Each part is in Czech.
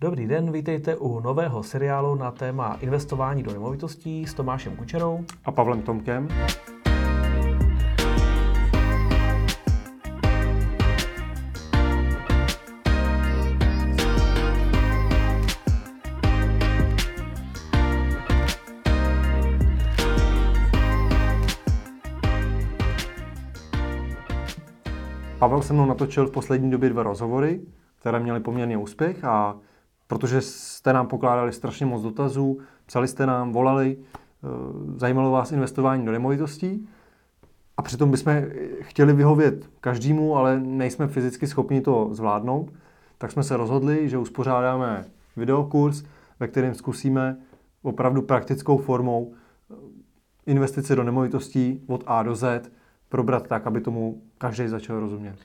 Dobrý den, vítejte u nového seriálu na téma investování do nemovitostí s Tomášem Kučerou a Pavlem Tomkem. Pavel se mnou natočil v poslední době dva rozhovory, které měly poměrně úspěch a protože jste nám pokládali strašně moc dotazů, psali jste nám, volali, eh, zajímalo vás investování do nemovitostí a přitom bychom chtěli vyhovět každému, ale nejsme fyzicky schopni to zvládnout, tak jsme se rozhodli, že uspořádáme videokurs, ve kterém zkusíme opravdu praktickou formou eh, investice do nemovitostí od A do Z probrat tak, aby tomu každý začal rozumět.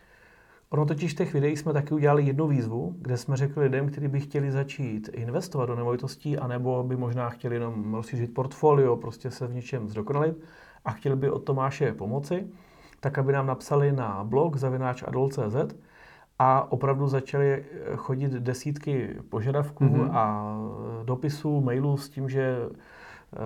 Ono totiž v těch videích jsme taky udělali jednu výzvu, kde jsme řekli lidem, kteří by chtěli začít investovat do nemovitostí, anebo by možná chtěli jenom rozšířit portfolio, prostě se v něčem zdokonalit a chtěli by od Tomáše pomoci, tak aby nám napsali na blog zavináč.adol.cz a opravdu začaly chodit desítky požadavků mm-hmm. a dopisů, mailů s tím, že eh,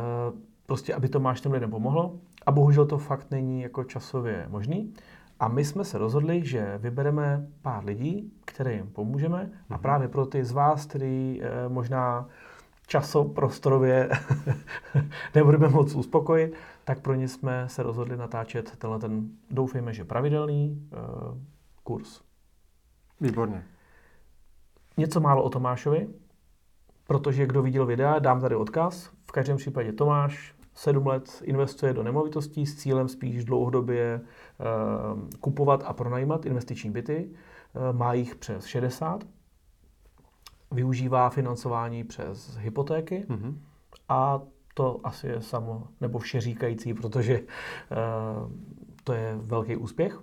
prostě, aby Tomáš těm lidem pomohlo. A bohužel to fakt není jako časově možný. A my jsme se rozhodli, že vybereme pár lidí, kterým pomůžeme. Mm-hmm. A mhm. právě pro ty z vás, který eh, možná časoprostorově nebudeme moc uspokojit, tak pro ně jsme se rozhodli natáčet tenhle ten, doufejme, že pravidelný eh, kurz. Výborně. Něco málo o Tomášovi, protože kdo viděl videa, dám tady odkaz. V každém případě Tomáš sedm let investuje do nemovitostí s cílem spíš dlouhodobě eh, kupovat a pronajímat investiční byty. Eh, má jich přes 60. Využívá financování přes hypotéky mm-hmm. a to asi je samo, nebo vše říkající, protože eh, to je velký úspěch.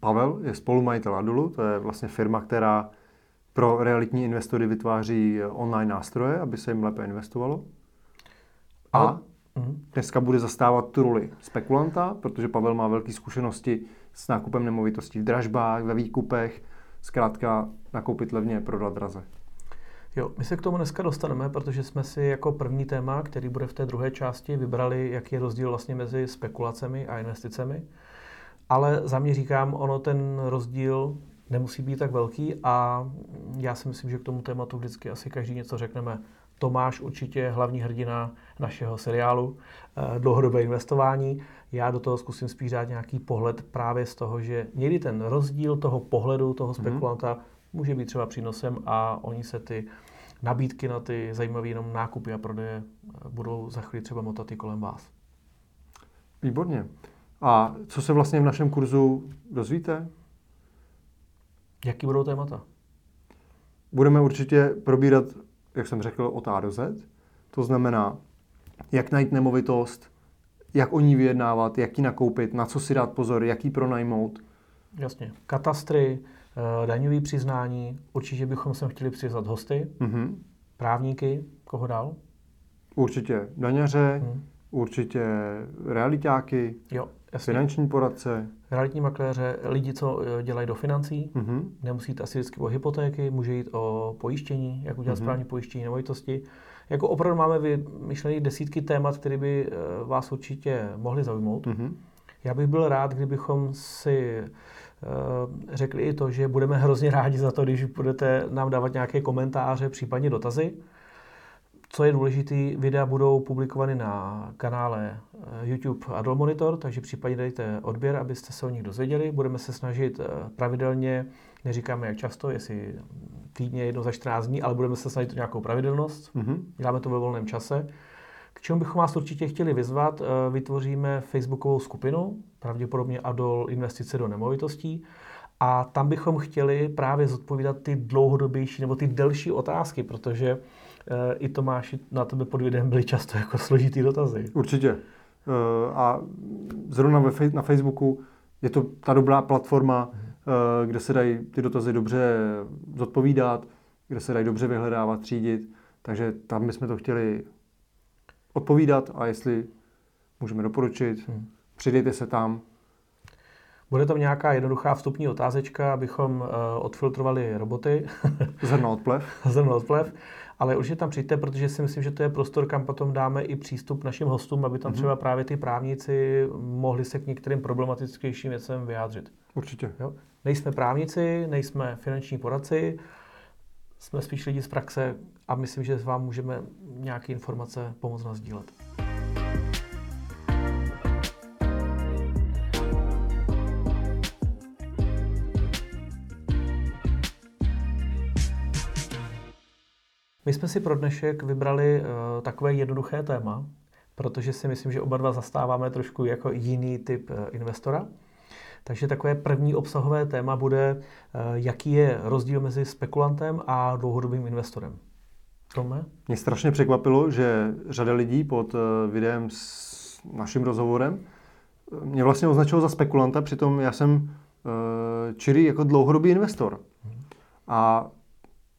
Pavel je spolumajitel Adulu, to je vlastně firma, která pro realitní investory vytváří online nástroje, aby se jim lépe investovalo. A dneska bude zastávat tu roli spekulanta, protože Pavel má velké zkušenosti s nákupem nemovitostí v dražbách, ve výkupech, zkrátka nakoupit levně, prodat draze. Jo, my se k tomu dneska dostaneme, protože jsme si jako první téma, který bude v té druhé části, vybrali, jaký je rozdíl vlastně mezi spekulacemi a investicemi. Ale za mě říkám, ono ten rozdíl nemusí být tak velký a já si myslím, že k tomu tématu vždycky asi každý něco řekneme. Tomáš určitě hlavní hrdina našeho seriálu eh, dlouhodobé investování. Já do toho zkusím spíš dát nějaký pohled právě z toho, že někdy ten rozdíl toho pohledu toho mhm. spekulanta mm-hmm. může být třeba přínosem a oni se ty nabídky na ty zajímavé jenom nákupy a prodeje eh, budou za chvíli třeba motat i kolem vás. Výborně. A co se vlastně v našem kurzu dozvíte? Jaký budou témata? Budeme určitě probírat jak jsem řekl, od A do Z. To znamená, jak najít nemovitost, jak o ní vyjednávat, jak ji nakoupit, na co si dát pozor, jak ji pronajmout. Jasně. Katastry, eh, daňové přiznání, určitě bychom sem chtěli přizvat hosty, mm-hmm. právníky, koho dál? Určitě daňaře, mm. určitě realitáky, jo, jasně. finanční poradce. Realitní makléře, lidi, co eh, dělají do financí, mm-hmm. nemusí jít asi vždycky o hypotéky, může jít o pojištění, jak udělat mm-hmm. správně pojištění nemovitosti. Jako opravdu máme vymyšlené desítky témat, které by eh, vás určitě mohly zaujmout. Mm-hmm. Já bych byl rád, kdybychom si uh, řekli i to, že budeme hrozně rádi za to, když budete nám dávat nějaké komentáře, případně dotazy. Co je důležité, videa budou publikovány na kanále eh, YouTube Adol Monitor, takže případně dejte odběr, abyste se o nich dozvěděli. Budeme se snažit eh, pravidelně, neříkáme jak často, jestli týdně jedno za 14 dní, ale budeme se snažit o nějakou pravidelnost. Mm-hmm. Děláme to ve volném čase. K čemu bychom vás určitě chtěli vyzvat, eh, vytvoříme facebookovou skupinu, pravděpodobně Adol investice do nemovitostí. A tam bychom chtěli právě zodpovídat ty dlouhodobější nebo ty delší otázky, protože i Tomáši na tebe pod videem byly často jako složitý dotazy. Určitě. Eh, a zrovna na Facebooku je to ta dobrá platforma, eh, kde se dají ty dotazy dobře zodpovídat, kde se dají dobře vyhledávat, třídit. Takže tam bychom to chtěli odpovídat a jestli můžeme doporučit, hmm. přidejte se tam. Bude tam nějaká jednoduchá vstupní otázečka, abychom uh, odfiltrovali roboty. Zrno odplev. Zrno odplev. Ale určitě tam přijďte, protože si myslím, že to je prostor, kam potom dáme i přístup našim hostům, aby tam mm-hmm. třeba právě ty právníci mohli se k některým problematičtějším věcem vyjádřit. Určitě. Jo? Nejsme právníci, nejsme finanční poradci, jsme spíš lidi z praxe a myslím, že vám můžeme nějaké informace pomoct nazdílet. My jsme si pro dnešek vybrali uh, takové jednoduché téma, protože si myslím, že oba dva zastáváme trošku jako jiný typ uh, investora. Takže takové první obsahové téma bude, uh, jaký je rozdíl mezi spekulantem a dlouhodobým investorem. Tome? Mě strašně překvapilo, že řada lidí pod videem s naším rozhovorem mě vlastně označilo za spekulanta, přitom já jsem uh, čirý jako dlouhodobý investor. Hmm. A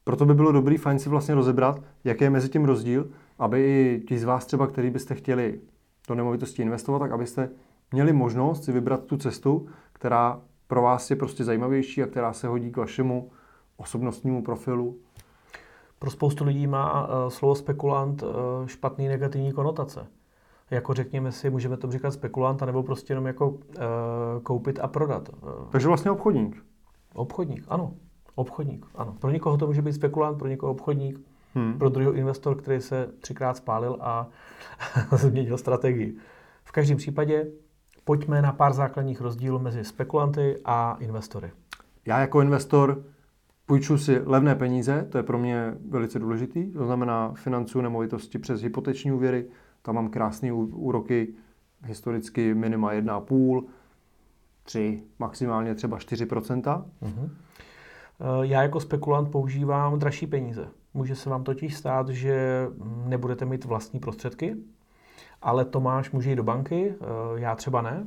proto by bylo dobrý fajn si vlastně rozebrat, jaký je mezi tím rozdíl, aby i ti z vás třeba, který byste chtěli do nemovitosti investovat, tak abyste měli možnost si vybrat tu cestu, která pro vás je prostě zajímavější a která se hodí k vašemu osobnostnímu profilu. Pro spoustu lidí má uh, slovo spekulant uh, špatný negativní konotace. Jako řekněme si, můžeme to říkat spekulant, nebo prostě jenom jako uh, koupit a prodat. Takže vlastně obchodník. Obchodník, ano. Obchodník, ano. Pro někoho to může být spekulant, pro někoho obchodník, hmm. pro druhého investor, který se třikrát spálil a změnil strategii. V každém případě pojďme na pár základních rozdílů mezi spekulanty a investory. Já jako investor půjču si levné peníze, to je pro mě velice důležitý, to znamená financuju nemovitosti přes hypoteční úvěry, tam mám krásné úroky, historicky minima 1,5, 3, maximálně třeba 4 mm-hmm. Eh, já jako spekulant používám dražší peníze. Může se vám totiž stát, že nebudete mít vlastní prostředky, ale Tomáš může jít do banky, eh, já třeba ne.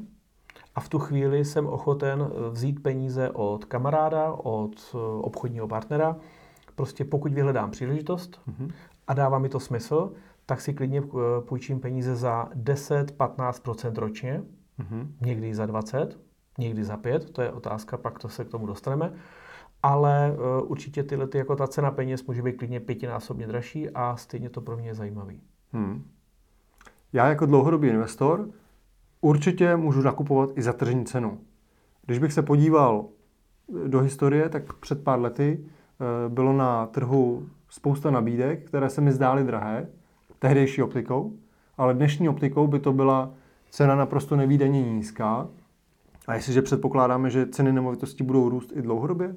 A v tu chvíli jsem ochoten eh, vzít peníze od kamaráda, od obchodního partnera. Prostě pokud vyhledám příležitost mm-hmm. a dává mi to smysl, tak si klidně půjčím peníze za 10-15% ročně, mm-hmm. někdy za 20, někdy za 5, to je otázka, pak to se k tomu dostaneme ale uh, určitě tyhle ty, jako ta cena peněz může být klidně pětinásobně dražší a stejně to pro mě je zajímavý. Hmm. Já jako dlouhodobý investor určitě můžu nakupovat i za tržní cenu. Když bych se podíval do historie, tak před pár lety uh, bylo na trhu spousta nabídek, které se mi zdály drahé, tehdejší optikou, ale dnešní optikou by to byla cena naprosto nevýdaně nízká. A jestliže předpokládáme, že ceny nemovitostí budou růst i dlouhodobě,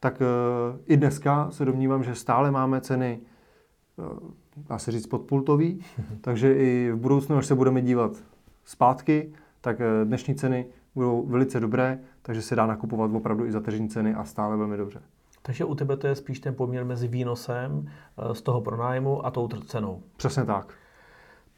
tak eh, i dneska se domnívám, že stále máme ceny, eh, dá se říct, podpultový, takže i v budoucnu, až se budeme dívat zpátky, tak eh, dnešní ceny budou velice dobré, takže se dá nakupovat opravdu i za tržní ceny a stále velmi dobře. Takže u tebe to je spíš ten poměr mezi výnosem z toho pronájmu a tou cenou. Přesně tak.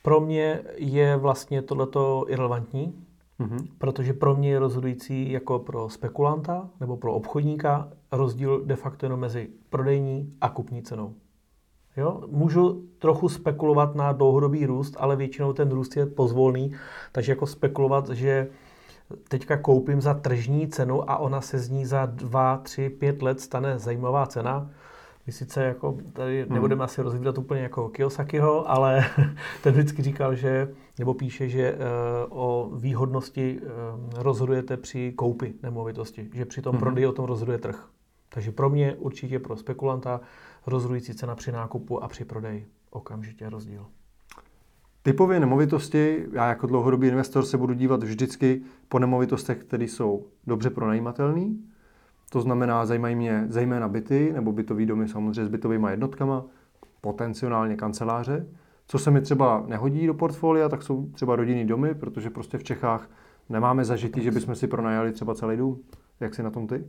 Pro mě je vlastně tohleto irrelevantní, Mm-hmm. Protože pro mě je rozhodující jako pro spekulanta nebo pro obchodníka rozdíl de facto jenom mezi prodejní a kupní cenou. Jo? Můžu trochu spekulovat na dlouhodobý růst, ale většinou ten růst je pozvolný, takže jako spekulovat, že teďka koupím za tržní cenu a ona se z ní za 2, 3, 5 let stane zajímavá cena, my sice jako tady hmm. nebudeme asi rozvídat úplně jako Kiyosakiho, ale ten vždycky říkal, že, nebo píše, že uh, o výhodnosti uh, rozhodujete při koupi nemovitosti, že při tom hmm. prodeji o tom rozhoduje trh. Takže pro mě určitě pro spekulanta rozhodující cena při nákupu a při prodeji. Okamžitě rozdíl. Typově nemovitosti, já jako dlouhodobý investor se budu dívat vždycky po nemovitostech, které jsou dobře pronajímatelné, to znamená, zajímají mě zejména byty nebo bytový domy samozřejmě s bytovými jednotkama, potenciálně kanceláře. Co se mi třeba nehodí do portfolia, tak jsou třeba rodinný domy, protože prostě v Čechách nemáme zažitý, že bychom si pronajali třeba celý dům. Jak si na tom ty?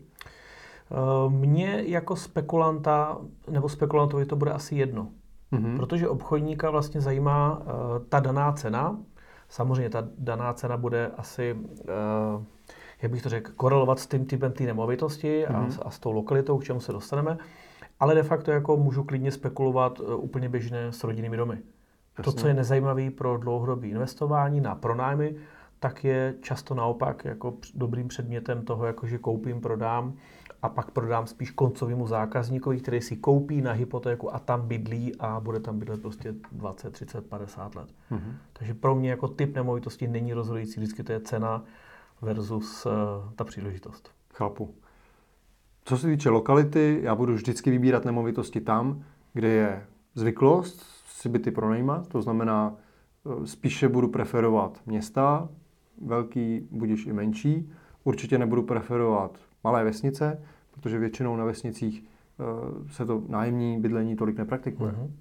Eh, mně jako spekulanta, nebo spekulantovi to bude asi jedno. Mm-hmm. Protože obchodníka vlastně zajímá uh, ta daná cena. Samozřejmě ta daná cena bude asi uh, jak bych to řekl, korelovat s tím typem té nemovitosti mm-hmm. a, mhm. a s tou lokalitou, k čemu se dostaneme. Ale de facto jako můžu klidně spekulovat uh, úplně běžně s rodinnými domy. Jasně. To, co je nezajímavé pro dlouhodobé investování na pronájmy, tak je často naopak jako dobrým předmětem toho, jako že koupím, prodám a pak prodám spíš koncovému zákazníkovi, který si koupí na hypotéku a tam bydlí a bude tam bydlet prostě 20, 30, 50 let. Mm-hmm. Takže pro mě jako typ nemovitosti není rozhodující, vždycky to je cena versus uh, ta příležitost. Chápu. Co se týče lokality, já budu vždycky vybírat nemovitosti tam, kde je zvyklost si byty pronajímat, to znamená, eh, spíše budu preferovat města, velký, budíš i menší. Určitě nebudu preferovat malé vesnice, protože většinou na vesnicích eh, se to nájemní bydlení tolik nepraktikuje. Mm-hmm.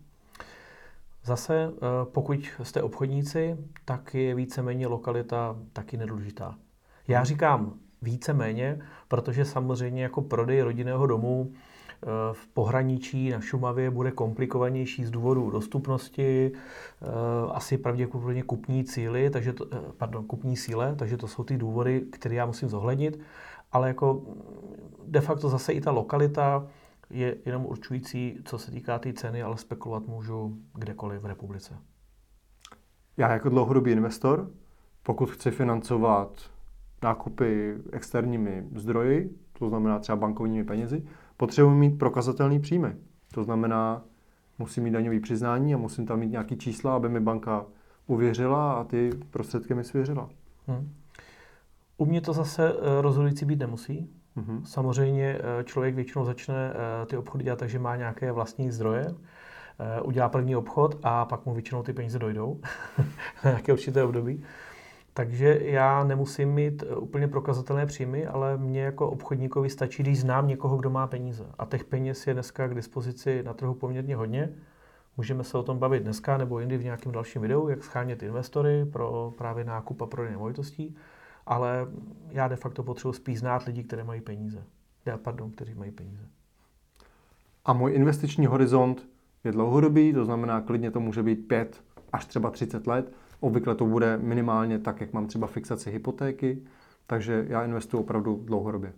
Zase, eh, pokud jste obchodníci, tak je víceméně lokalita taky nedůležitá. Já říkám víceméně, protože samozřejmě jako prodej rodinného domu eh, v pohraničí na Šumavě bude komplikovanější z důvodu dostupnosti, asi pravděpodobně kupní cíly, takže to, pardon, kupní síle, takže to jsou ty důvody, které já musím zohlednit ale jako de facto zase i ta lokalita je jenom určující, co se týká té tý ceny, ale spekulovat můžu kdekoliv v republice. Já jako dlouhodobý investor, pokud chci financovat nákupy externími zdroji, to znamená třeba bankovními penězi, potřebuji mít prokazatelný příjmy. To znamená, musím mít daňový přiznání a musím tam mít nějaký čísla, aby mi banka uvěřila a ty prostředky mi svěřila. Hmm. U mě to zase eh, rozhodující být nemusí. Mm-hmm. Samozřejmě eh, člověk většinou začne eh, ty obchody dělat tak, že má nějaké vlastní zdroje, udělá první obchod a pak mu většinou ty peníze dojdou na nějaké určité období. Takže já nemusím mít úplně prokazatelné příjmy, ale mně jako obchodníkovi stačí, když znám někoho, kdo má peníze. A těch peněz je dneska k dispozici na trhu poměrně hodně. Můžeme se o tom bavit dneska nebo jindy v nějakém dalším videu, jak schánět investory pro právě nákup a prodej nemovitostí ale já de facto potřebuji spíš znát lidi, které mají peníze. Já, pardon, kteří mají peníze. A můj investiční horizont je dlouhodobý, to znamená, klidně to může být 5 až třeba 30 let. Obvykle to bude minimálně tak, jak mám třeba fixaci hypotéky, takže já investuji opravdu dlouhodobě.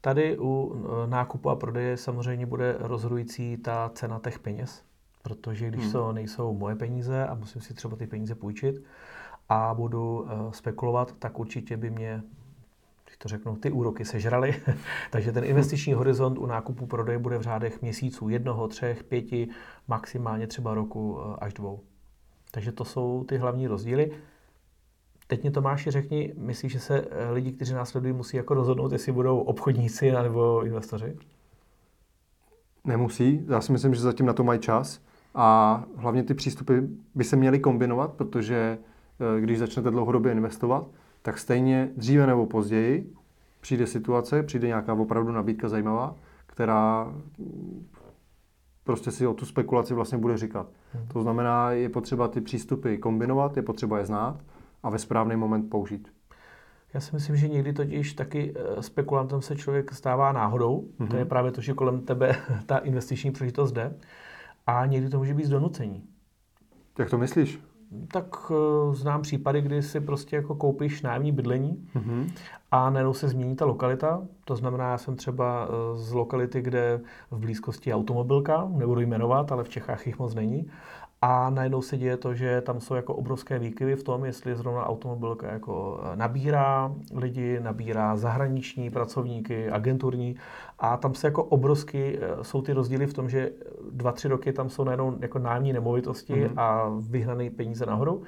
Tady u nákupu a prodeje samozřejmě bude rozhodující ta cena těch peněz, protože když hmm. to nejsou moje peníze a musím si třeba ty peníze půjčit, a budu eh, spekulovat, tak určitě by mě když to řeknu, ty úroky sežraly. Takže ten investiční horizont u nákupu prodeje bude v řádech měsíců, jednoho, třech, pěti, maximálně třeba roku eh, až dvou. Takže to jsou ty hlavní rozdíly. Teď mě Tomáši řekni, myslíš, že se eh, lidi, kteří nás sledují, musí jako rozhodnout, jestli budou obchodníci nebo investoři? Nemusí. Já si myslím, že zatím na to mají čas. A hlavně ty přístupy by se měly kombinovat, protože Eh, když začnete dlouhodobě investovat, tak stejně dříve nebo později přijde situace, přijde nějaká opravdu nabídka zajímavá, která prostě si o tu spekulaci vlastně bude říkat. Hmm. To znamená, je potřeba ty přístupy kombinovat, je potřeba je znát a ve správný moment použít. Já si myslím, že někdy totiž taky eh, spekulantem se člověk stává náhodou. Mm-hmm. To je mhm. právě to, že kolem tebe ta investiční příležitost jde. A někdy to může být z donucení. Jak to myslíš? Tak uh, znám případy, kdy si prostě jako koupíš nájemní bydlení mm-hmm. a najednou se změní ta lokalita. To znamená, já jsem třeba uh, z lokality, kde v blízkosti je automobilka, nebudu jmenovat, ale v Čechách jich moc není. A najednou se děje to, že tam jsou jako obrovské výkyvy v tom, jestli zrovna automobilka jako eh, nabírá lidi, nabírá zahraniční pracovníky, agenturní a tam se jako obrovsky eh, jsou ty rozdíly v tom, že dva, tři roky tam jsou najednou jako nájemní nemovitosti mm-hmm. a vyhnané peníze nahoru.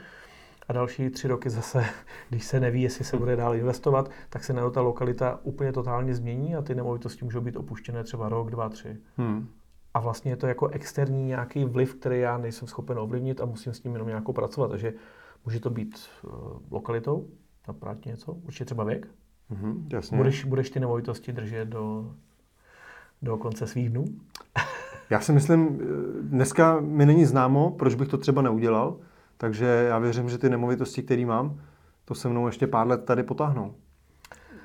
A další tři roky zase, když se neví, jestli se bude dál investovat, tak se najednou ta lokalita úplně totálně změní a ty nemovitosti můžou být opuštěné třeba rok, dva, tři. Hmm a vlastně je to jako externí nějaký vliv, který já nejsem schopen ovlivnit a musím s ním jenom nějakou pracovat. Takže může to být uh, lokalitou, napravit něco, určitě třeba věk. Mm-hmm, jasně. Budeš, budeš ty nemovitosti držet do, do konce svých dnů? já si myslím, eh, dneska mi není známo, proč bych to třeba neudělal, takže já věřím, že ty nemovitosti, které mám, to se mnou ještě pár let tady potáhnou.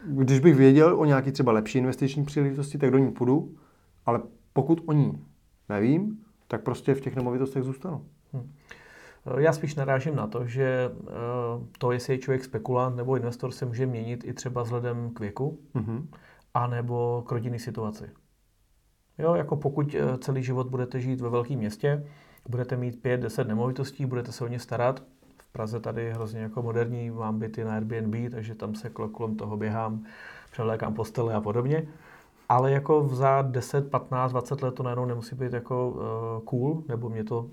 Když bych věděl o nějaký třeba lepší investiční příležitosti, tak do ní půjdu, ale pokud o ní nevím, tak prostě v těch nemovitostech zůstanu. Hmm. Já spíš narážím na to, že eh, to, jestli je člověk spekulant nebo investor, se může měnit i třeba vzhledem k věku, mm-hmm. anebo k rodinné situaci. Jo, jako pokud eh, celý život budete žít ve velkém městě, budete mít 5-10 nemovitostí, budete se o ně starat, v Praze tady hrozně jako moderní, mám byty na Airbnb, takže tam se kolem toho běhám, převlékám postele a podobně. Ale jako za 10, 15, 20 let to najednou nemusí být jako uh, cool, nebo mě to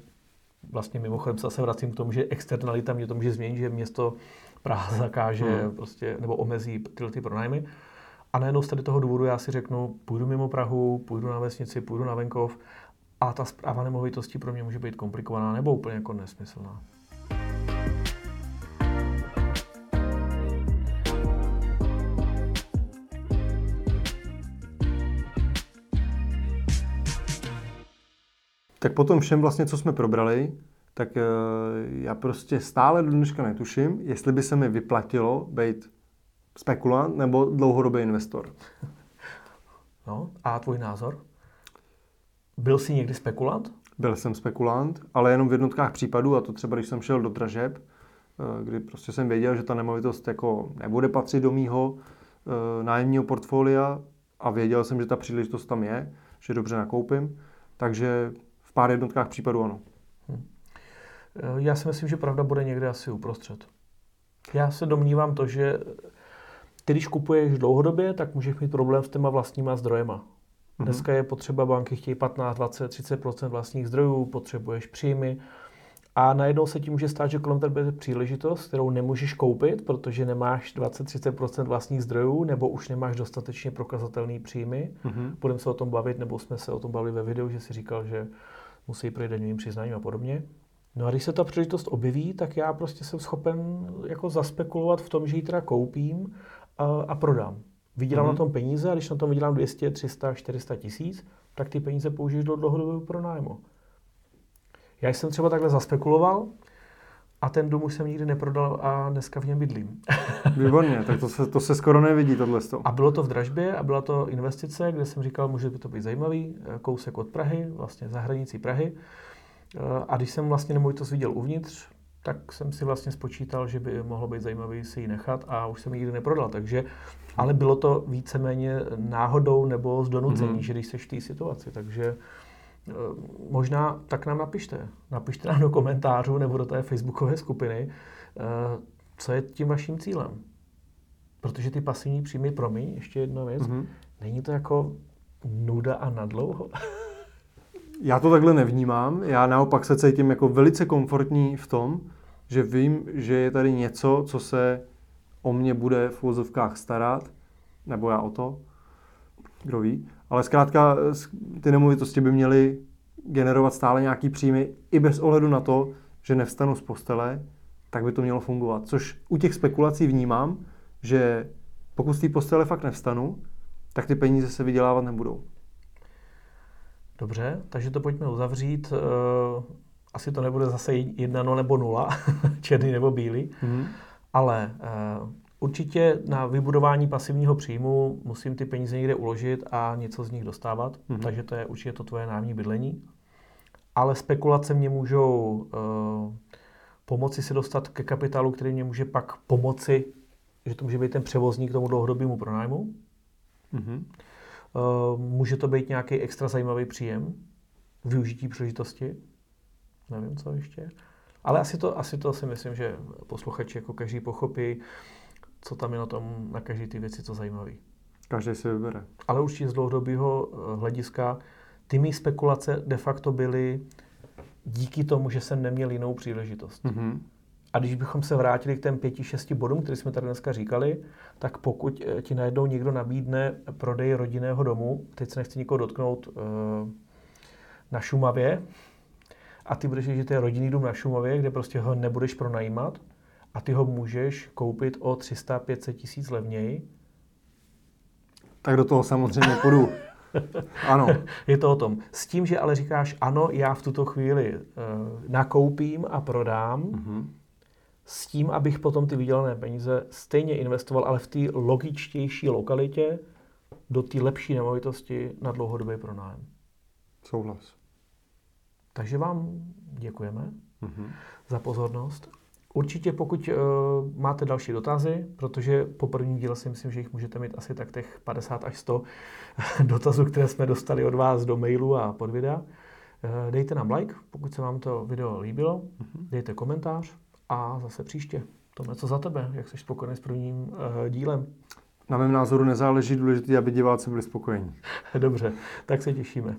vlastně mimochodem zase vracím k tomu, že externalita mě to může změnit, že město Praha zakáže hmm. prostě, nebo omezí tyhle ty pronájmy. A najednou z tady toho důvodu já si řeknu, půjdu mimo Prahu, půjdu na vesnici, půjdu na venkov a ta zpráva nemovitostí pro mě může být komplikovaná nebo úplně jako nesmyslná. Tak potom všem vlastně, co jsme probrali, tak eh, já prostě stále do dneška netuším, jestli by se mi vyplatilo být spekulant nebo dlouhodobý investor. No, a tvůj názor? Byl jsi někdy spekulant? Byl jsem spekulant, ale jenom v jednotkách případů, a to třeba když jsem šel do dražeb, eh, kdy prostě jsem věděl, že ta nemovitost jako nebude patřit do mýho eh, nájemního portfolia a věděl jsem, že ta příležitost tam je, že dobře nakoupím, takže pár jednotkách případů ano. Hm. Já si myslím, že pravda bude někde asi uprostřed. Já se domnívám to, že ty, když kupuješ dlouhodobě, tak můžeš mít problém s těma vlastníma zdrojema. Mm-hmm. Dneska je potřeba, banky chtějí 15, 20, 30% vlastních zdrojů, potřebuješ příjmy. A najednou se ti může stát, že kolem tebe je příležitost, kterou nemůžeš koupit, protože nemáš 20-30% vlastních zdrojů, nebo už nemáš dostatečně prokazatelný příjmy. Mm-hmm. Budeme se o tom bavit, nebo jsme se o tom bavili ve videu, že si říkal, že musí projít daňovým přiznáním a podobně. No a když se ta příležitost objeví, tak já prostě jsem schopen jako zaspekulovat v tom, že ji teda koupím a, a prodám. Vydělám mm-hmm. na tom peníze a když na tom vydělám 200, 300, 400 tisíc, tak ty peníze použiješ do dlouhodobého pronájmu. Já jsem třeba takhle zaspekuloval a ten dům už jsem nikdy neprodal a dneska v něm bydlím. Výborně, tak to se, to se skoro nevidí tohle. A bylo to v dražbě a byla to investice, kde jsem říkal, může by to být zajímavý, kousek od Prahy, vlastně za hranicí Prahy. A když jsem vlastně nemovitost viděl uvnitř, tak jsem si vlastně spočítal, že by mohlo být zajímavý si ji nechat a už jsem ji nikdy neprodal. Takže, ale bylo to víceméně náhodou nebo z donucení, mm-hmm. že když seš v té situaci. Takže možná tak nám napište. Napište nám do komentářů nebo do té facebookové skupiny, e, co je tím vaším cílem. Protože ty pasivní příjmy, promiň, ještě jedna věc, mm-hmm. není to jako nuda a nadlouho? Já to takhle nevnímám. Já naopak se cítím jako velice komfortní v tom, že vím, že je tady něco, co se o mě bude v úvozovkách starat, nebo já o to, kdo ví. Ale zkrátka ty nemovitosti by měly generovat stále nějaký příjmy i bez ohledu na to, že nevstanu z postele, tak by to mělo fungovat. Což u těch spekulací vnímám, že pokud z té postele fakt nevstanu, tak ty peníze se vydělávat nebudou. Dobře, takže to pojďme uzavřít. Eh, asi to nebude zase jedna no nebo nula, černý nebo bílý, mm-hmm. ale uh, určitě na vybudování pasivního příjmu musím ty peníze někde uložit a něco z nich dostávat, mm-hmm. takže to je určitě to tvoje nájemní bydlení. Ale spekulace mě můžou uh, pomoci se dostat ke kapitálu, který mě může pak pomoci, že to může být ten převozník k tomu dlouhodobému pronájmu. Mm-hmm. Uh, může to být nějaký extra zajímavý příjem, využití příležitosti nevím, co ještě. Ale asi to, asi to si myslím, že posluchači jako každý pochopí, co tam je na tom, na každý ty věci, co zajímavý. Každý si vybere. Ale určitě z dlouhodobého eh, hlediska ty mý spekulace de facto byly díky tomu, že jsem neměl jinou příležitost. Mm-hmm. A když bychom se vrátili k těm pěti, šesti bodům, které jsme tady dneska říkali, tak pokud eh, ti najednou někdo nabídne prodej rodinného domu, teď se nechci nikoho dotknout, eh, na Šumavě, a ty budeš že to je rodinný dům na Šumově, kde prostě ho nebudeš pronajímat a ty ho můžeš koupit o 300-500 tisíc levněji. Tak do toho samozřejmě půjdu. ano. Je to o tom. S tím, že ale říkáš, ano, já v tuto chvíli uh, nakoupím a prodám, mm-hmm. s tím, abych potom ty vydělané peníze stejně investoval, ale v té logičtější lokalitě do té lepší nemovitosti na dlouhodobý pronájem. Souhlas. Takže vám děkujeme mm-hmm. za pozornost. Určitě pokud uh, máte další dotazy, protože po prvním díle si myslím, že jich můžete mít asi tak těch 50 až 100 dotazů, které jsme dostali od vás do mailu a pod videa. Uh, dejte nám like, pokud se vám to video líbilo, mm-hmm. dejte komentář a zase příště. Tome, co za tebe? Jak jsi spokojený s prvním uh, dílem? Na mém názoru nezáleží důležité, aby diváci byli spokojení. Dobře, tak se těšíme.